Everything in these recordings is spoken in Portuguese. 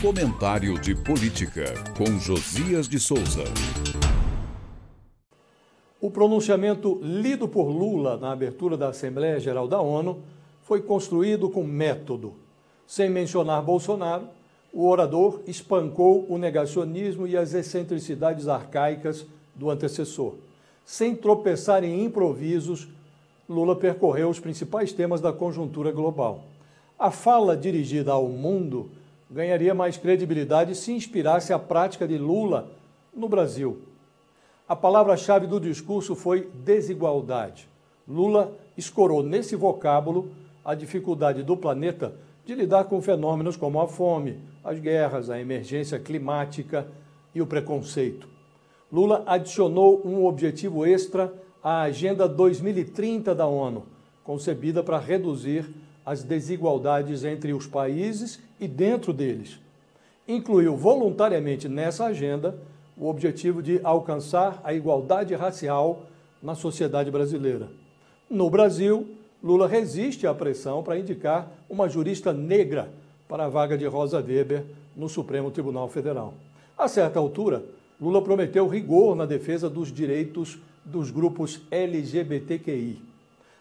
Comentário de Política, com Josias de Souza. O pronunciamento lido por Lula na abertura da Assembleia Geral da ONU foi construído com método. Sem mencionar Bolsonaro, o orador espancou o negacionismo e as excentricidades arcaicas do antecessor. Sem tropeçar em improvisos, Lula percorreu os principais temas da conjuntura global. A fala dirigida ao mundo ganharia mais credibilidade se inspirasse a prática de Lula no Brasil. A palavra-chave do discurso foi desigualdade. Lula escorou nesse vocábulo a dificuldade do planeta de lidar com fenômenos como a fome, as guerras, a emergência climática e o preconceito. Lula adicionou um objetivo extra à Agenda 2030 da ONU, concebida para reduzir as desigualdades entre os países e dentro deles. Incluiu voluntariamente nessa agenda o objetivo de alcançar a igualdade racial na sociedade brasileira. No Brasil, Lula resiste à pressão para indicar uma jurista negra para a vaga de Rosa Weber no Supremo Tribunal Federal. A certa altura, Lula prometeu rigor na defesa dos direitos dos grupos LGBTQI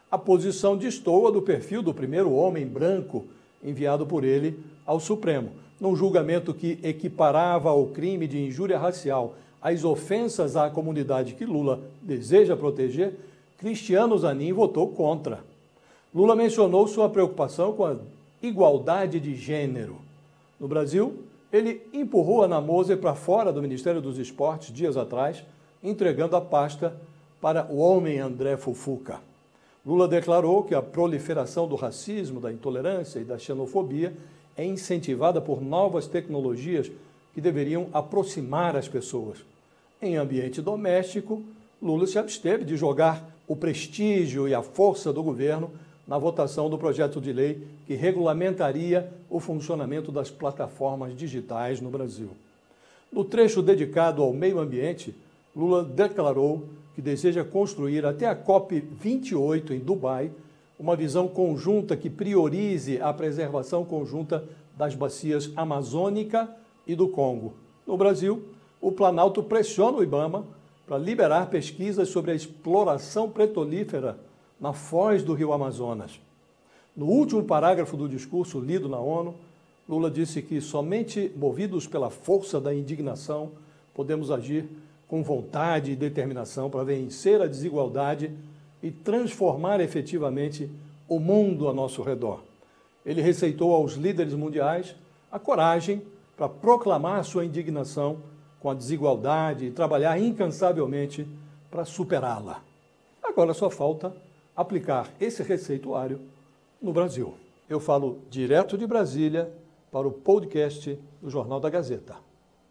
a posição destoa do perfil do primeiro homem branco enviado por ele ao Supremo, num julgamento que equiparava o crime de injúria racial às ofensas à comunidade que Lula deseja proteger, Cristiano Zanin votou contra. Lula mencionou sua preocupação com a igualdade de gênero. No Brasil, ele empurrou a Ana Moser para fora do Ministério dos Esportes dias atrás, entregando a pasta para o homem André Fufuca. Lula declarou que a proliferação do racismo, da intolerância e da xenofobia é incentivada por novas tecnologias que deveriam aproximar as pessoas. Em ambiente doméstico, Lula se absteve de jogar o prestígio e a força do governo na votação do projeto de lei que regulamentaria o funcionamento das plataformas digitais no Brasil. No trecho dedicado ao meio ambiente, Lula declarou que deseja construir até a COP28 em Dubai uma visão conjunta que priorize a preservação conjunta das bacias amazônica e do Congo. No Brasil, o Planalto pressiona o IBAMA para liberar pesquisas sobre a exploração petrolífera na foz do rio Amazonas. No último parágrafo do discurso lido na ONU, Lula disse que somente movidos pela força da indignação podemos agir com vontade e determinação para vencer a desigualdade e transformar efetivamente o mundo a nosso redor. Ele receitou aos líderes mundiais a coragem para proclamar sua indignação com a desigualdade e trabalhar incansavelmente para superá-la. Agora só falta aplicar esse receituário no Brasil. Eu falo direto de Brasília para o podcast do Jornal da Gazeta.